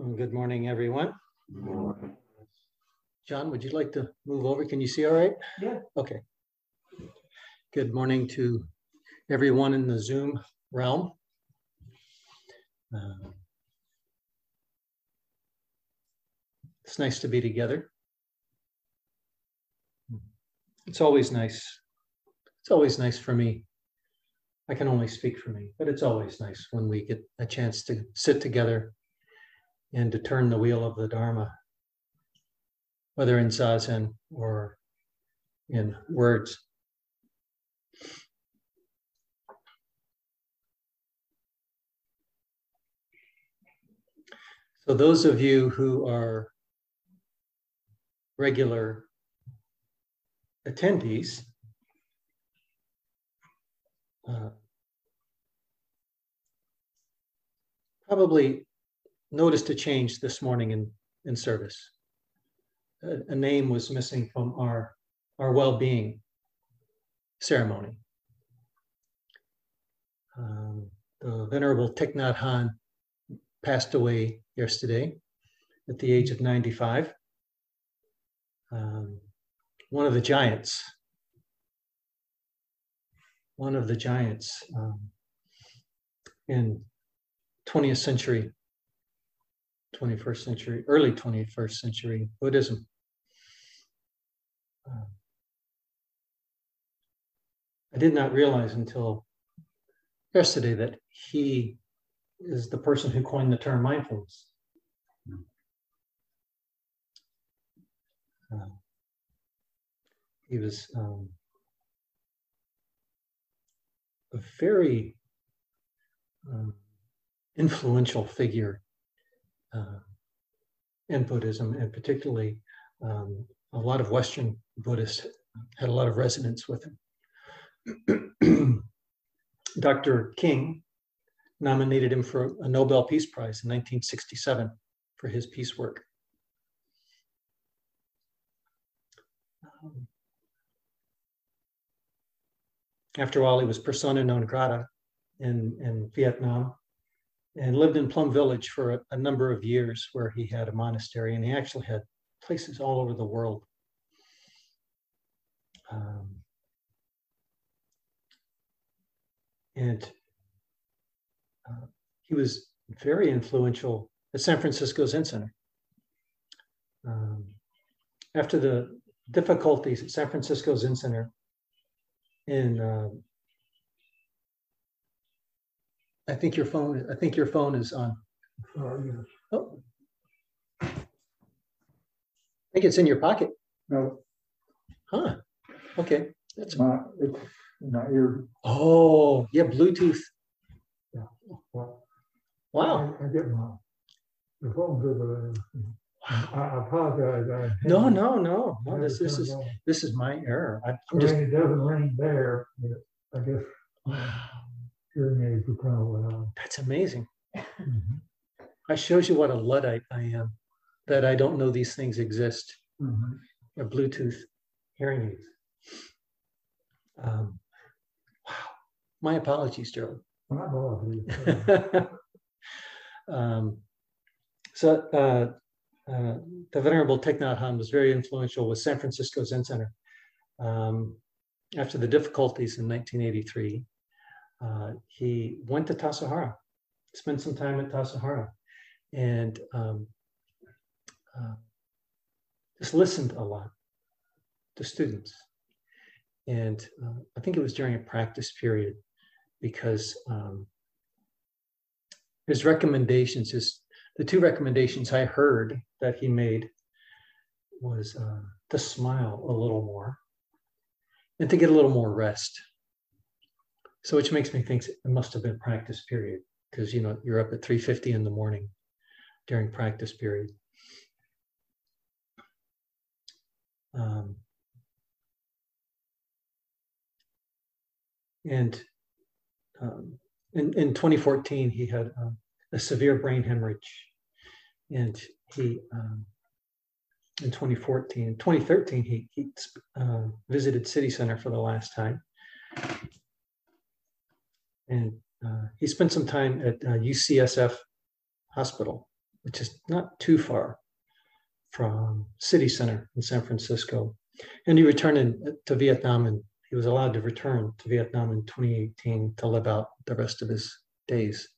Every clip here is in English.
Good morning, everyone. John, would you like to move over? Can you see all right? Yeah. Okay. Good morning to everyone in the Zoom realm. Uh, It's nice to be together. It's always nice. It's always nice for me. I can only speak for me, but it's always nice when we get a chance to sit together and to turn the wheel of the Dharma, whether in Zazen or in words. So, those of you who are regular attendees, uh, probably noticed a change this morning in, in service. A, a name was missing from our, our well-being ceremony. Um, the Venerable Thich Nhat passed away yesterday at the age of 95. Um, one of the giants, one of the giants um, in 20th century 21st century, early 21st century Buddhism. Uh, I did not realize until yesterday that he is the person who coined the term mindfulness. Uh, he was um, a very um, influential figure in Buddhism, and particularly um, a lot of Western Buddhists had a lot of resonance with him. Dr. King nominated him for a Nobel Peace Prize in 1967 for his peace work. After all, he was persona non grata in, in Vietnam and lived in Plum Village for a, a, number of years, where he had a monastery, and he actually had places all over the world. Um, and uh, he was very influential at San Francisco Zen Center. Um, after the difficulties at San Francisco Zen Center in uh, I think your phone, I think your phone is on. Oh. I think it's in your pocket. No, Huh. Okay. it's not, it's not your, Oh, yeah, Bluetooth. well, Wow. I I get my, the phone to the, I I apologize. I- No, no, no, no. This, this is on. this is my error. I, I'm just. it doesn't ring there, I guess hearing aids are kind of loud. That's amazing. Mhm, That shows you what a luddite I am. That I don't know these things exist. mhm. A Bluetooth hearing aids. Um, wow. My apologies, Gerald. My apologies. um, so uh, uh, the Venerable Thich Nhat Hanh was very influential with San Francisco Zen Center. Um, after the difficulties in 1983, uh, he went to Tassajara, spent some time at Tassajara, and um, uh, just listened a lot to students. And uh, I think it was during a practice period because um, his recommendations, his the two recommendations I heard that he made was uh, to smile a little more and to get a little more rest. So, which makes me think it must have been practice period because you know you're up at 3:50 in the morning during practice period. Um, and um, in, in 2014, he had um, a severe brain hemorrhage. And he, um, in 2014, in 2013, he, he uh, visited City Center for the last time. And uh, he spent some time at uh, UCSF Hospital which is not too far from City Center in San Francisco. And he returned in, to Vietnam and he was allowed to return to Vietnam in 2018 to live out the rest of his days.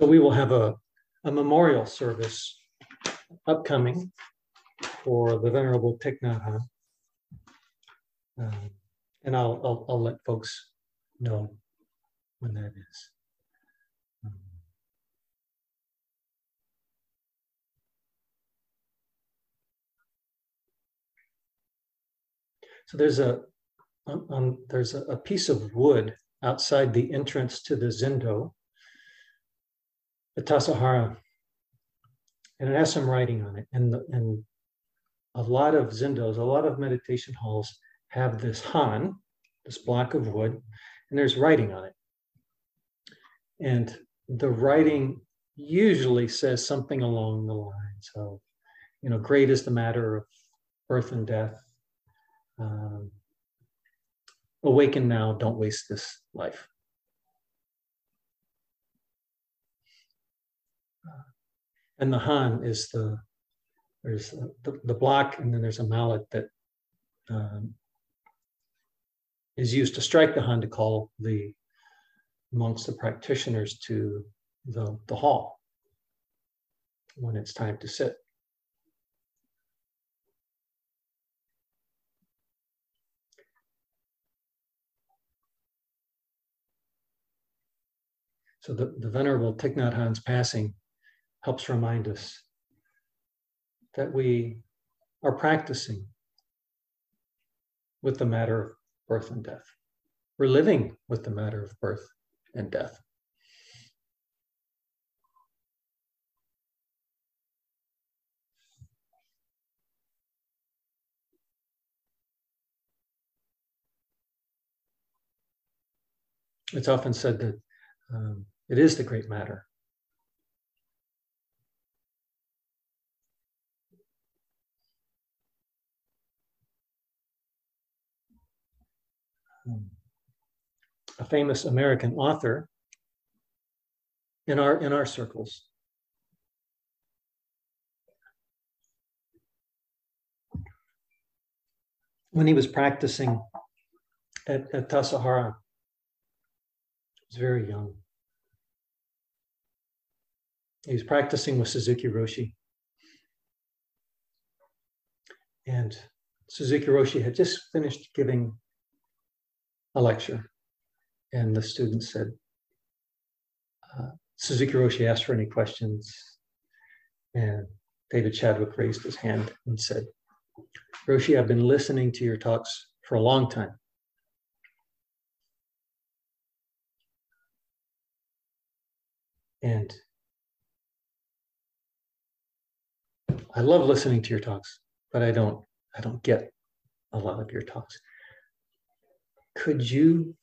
So we will have a, a memorial service upcoming for the Venerable Thich Nhat Hanh. Uh, and I'll, I'll, I'll let folks know when that is. So there's a um, um, there's a, piece of wood outside the entrance to the Zendo, the Tassajara, and it has some writing on it. And, the, and a lot of Zendos, a lot of meditation halls have this Han, this block of wood, and there's writing on it. And the writing usually says something along the lines of, you know, great is the matter of birth and death. Um, awaken now, don't waste this life. And the Han is the there's the, the block, and then there's a mallet that um, is used to strike the Han to call the monks, the practitioners, to the, the hall when it's time to sit. So the, the Venerable Thich Nhat Hanh's passing helps remind us that we are practicing with the matter of birth and death. We're living with the matter of birth and death. It's often said that um, it is the great matter. Um, a famous American author in our in our circles. When he was practicing at, at Tassajara, he was very young. He was practicing with Suzuki Roshi. And Suzuki Roshi had just finished giving a lecture. And the student said, uh, Suzuki Roshi asked for any questions. And David Chadwick raised his hand and said, Roshi, I've been listening to your talks for a long time. And I love listening to your talks, but I don't I don't get a lot of your talks could you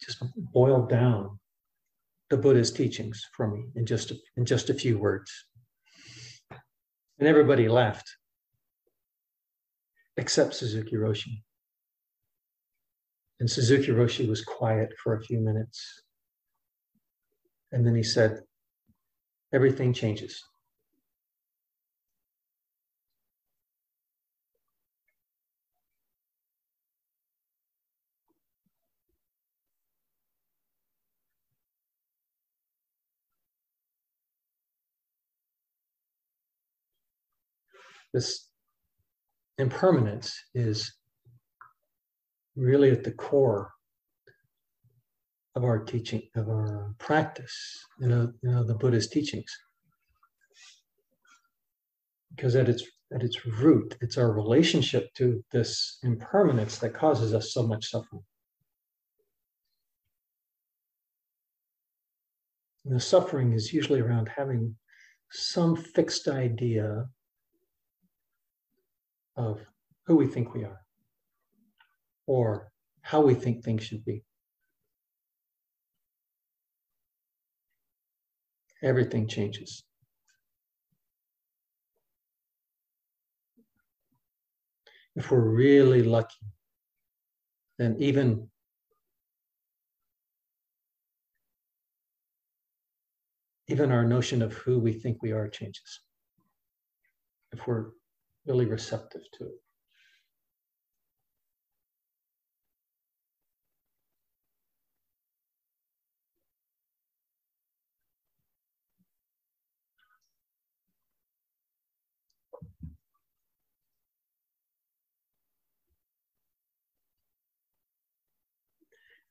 just boil down the Buddha's teachings for me in just a, in just a few words? And everybody laughed, except Suzuki Roshi. And Suzuki Roshi was quiet for a few minutes. And then he said, Everything changes. This impermanence is really at the core of our teaching, of our practice, you know, you know, the Buddha's teachings. Because at its at its root, it's our relationship to this impermanence that causes us so much suffering. And the suffering is usually around having some fixed idea of who we think we are or how we think things should be. Everything changes. If we're really lucky, then even even our notion of who we think we are changes. If we're really receptive to it.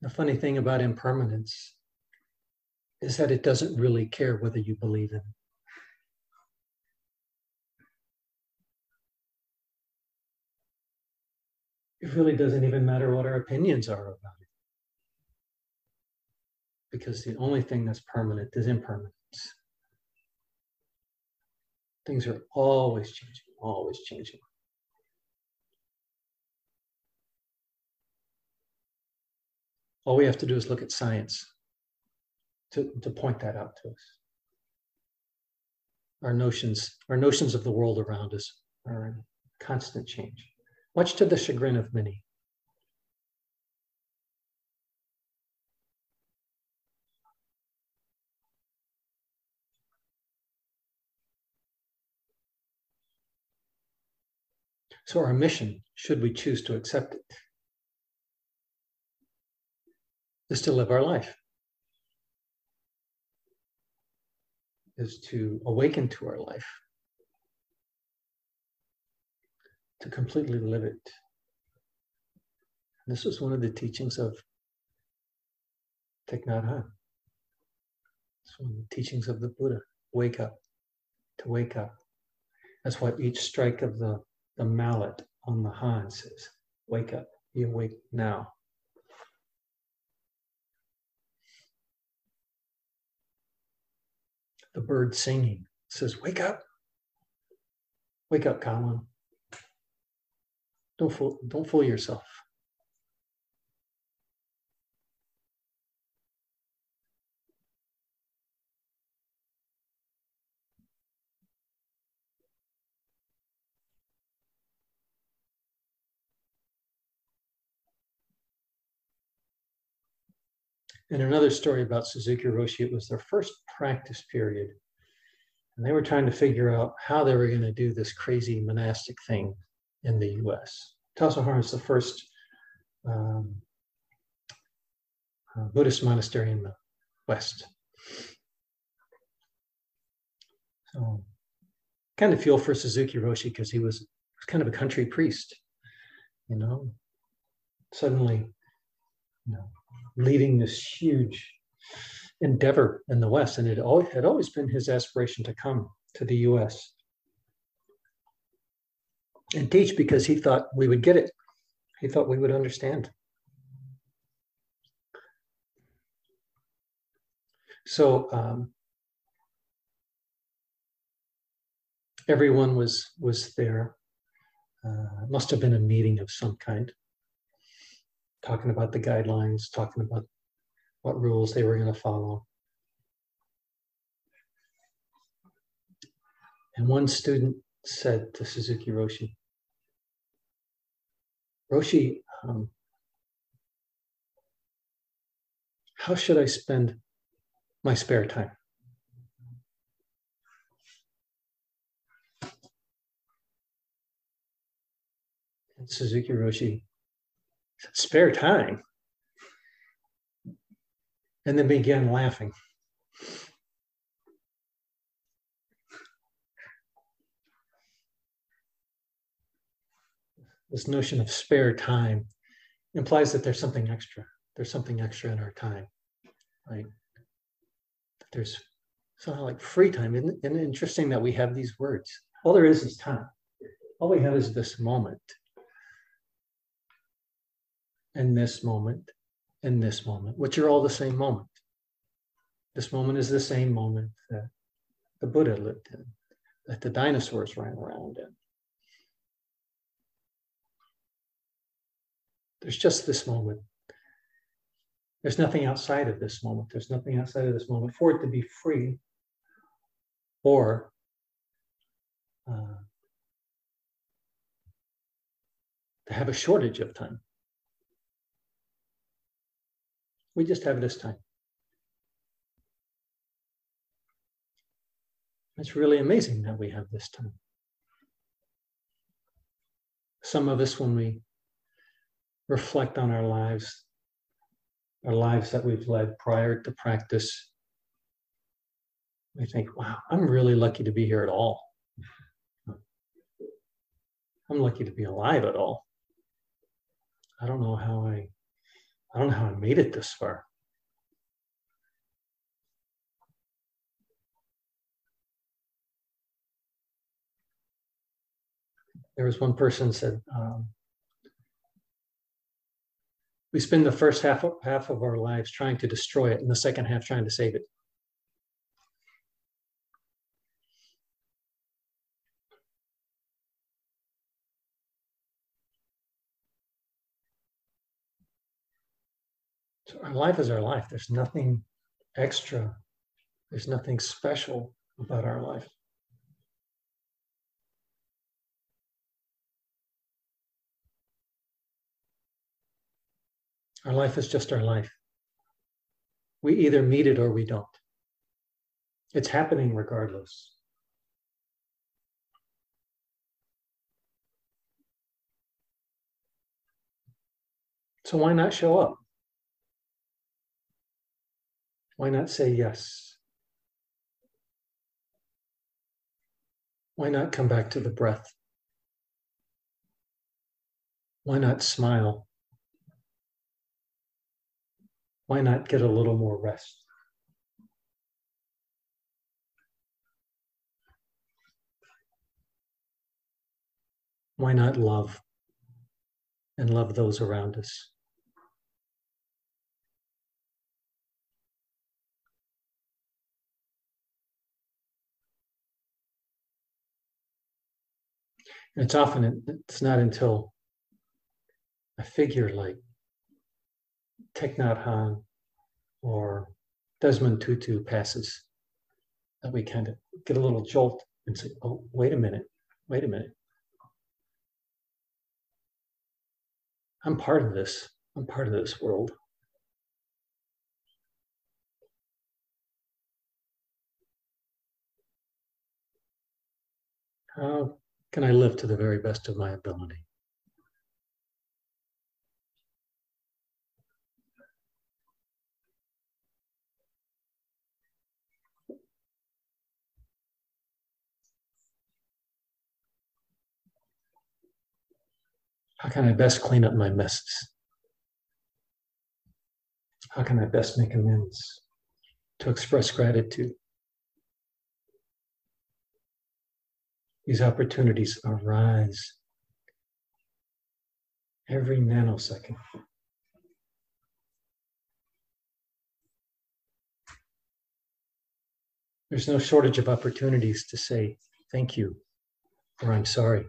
The funny thing about impermanence is that it doesn't really care whether you believe in it. It really doesn't even matter what our opinions are about it. Because the only thing that's permanent is impermanence. Things are always changing, always changing. All we have to do is look at science to, to point that out to us. Our notions, our notions of the world around us are in constant change, much to the chagrin of many. So, our mission, should we choose to accept it, is to live our life, is to awaken to our life, to completely live it. This was one of the teachings of Thich Nhat Hanh. It's one of the teachings of the Buddha. Wake up, to wake up. That's what each strike of the, the mallet on the Han says. Wake up, be awake now. the bird singing says, Wake up. Wake up, Colin. Don't fool, don't fool yourself. And another story about Suzuki Roshi, it was their first practice period. And they were trying to figure out how they were going to do this crazy monastic thing in the US. Tassajara is the first um, uh, Buddhist monastery in the West. So, kind of feel for Suzuki Roshi because he was, kind of a country priest, you know. Suddenly, you know, leading this huge endeavor in the West. And it had always been his aspiration to come to the US and teach because he thought we would get it. He thought we would understand. So um, everyone was was there. Uh, must have been a meeting of some kind talking about the guidelines, talking about what rules they were going to follow. And one student said to Suzuki Roshi, Roshi, um, how should I spend my spare time? And Suzuki Roshi spare time. And then began laughing. This notion of spare time implies that there's something extra. There's something extra in our time, right? That There's somehow like free time. Isn't it interesting that we have these words? All there is is time. All we have is this moment and this moment and this moment, which are all the same moment. This moment is the same moment that the Buddha lived in, that the dinosaurs ran around in. There's just this moment. There's nothing outside of this moment. There's nothing outside of this moment for it to be free or uh, to have a shortage of time. We just have this time. It's really amazing that we have this time. Some of us, when we reflect on our lives, our lives that we've led prior to practice, we think, wow, I'm really lucky to be here at all. I'm lucky to be alive at all. I don't know how I I don't know how I made it this far. There was one person said, um, we spend the first half of, half of our lives trying to destroy it and the second half trying to save it. So our life is our life. There's nothing extra. There's nothing special about our life. Our life is just our life. We either meet it or we don't. It's happening regardless. So why not show up? Why not say yes? Why not come back to the breath? Why not smile? Why not get a little more rest? Why not love and love those around us? it's often, it's not until a figure like Thich Nhat Hanh or Desmond Tutu passes that we kind of get a little jolt and say, oh, wait a minute, wait a minute. I'm part of this. I'm part of this world. How can I live to the very best of my ability? How can I best clean up my messes? How can I best make amends to express gratitude? These opportunities arise every nanosecond. There's no shortage of opportunities to say thank you or I'm sorry.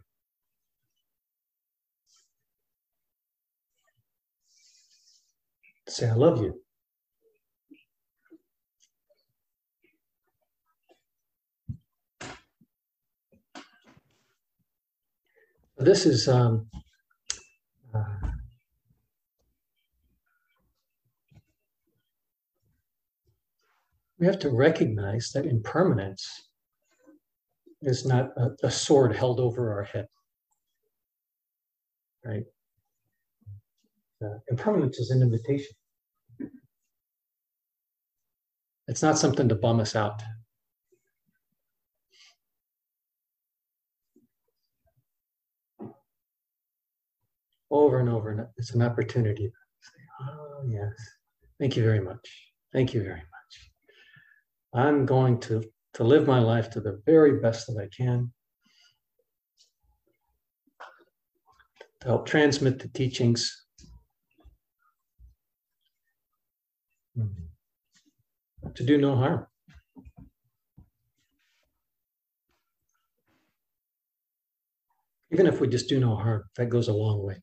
Say I love you. This is um, uh, we have to recognize that impermanence is not a, a sword held over our head, right? Uh, impermanence is an invitation. It's not something to bum us out. over and over. It's an opportunity oh, yes, thank you very much. Thank you very much. I'm going to, to live my life to the very best that I can to help transmit the teachings. To do no harm. Even if we just do no harm, that goes a long way.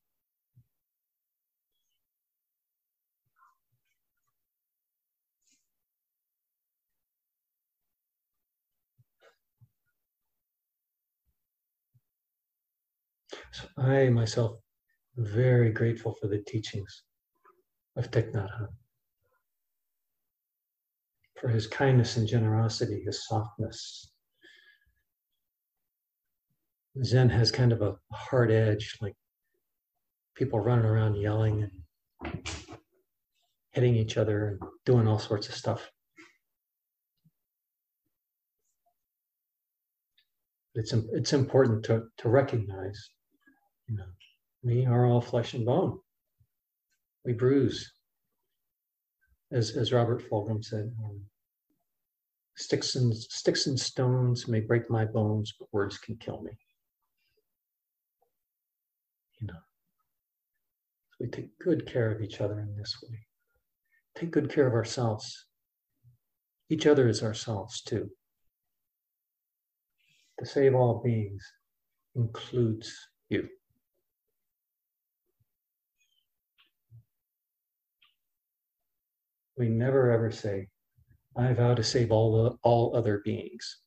So I myself very grateful for the teachings of Thich Nhat Hanh, for his kindness and generosity, his softness, Zen has kind of a hard edge, like people running around yelling and hitting each other and doing all sorts of stuff. It's it's important to to recognize, you know, we are all flesh and bone. We bruise, as as Robert Fulghum said. Um, sticks and sticks and stones may break my bones, but words can kill me. You know, we take good care of each other in this way. Take good care of ourselves. Each other is ourselves too. To save all beings includes you. We never ever say, I vow to save all, the, all other beings.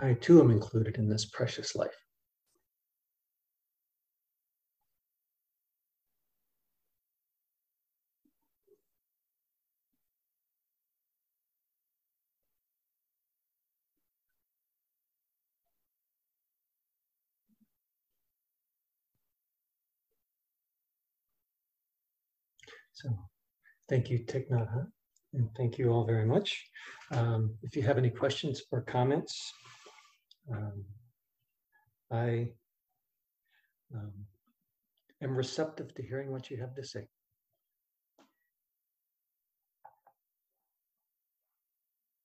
I too am included in this precious life. So thank you, Thich Nhat Hanh, and thank you all very much. Um, if you have any questions or comments, um, I um, am receptive to hearing what you have to say.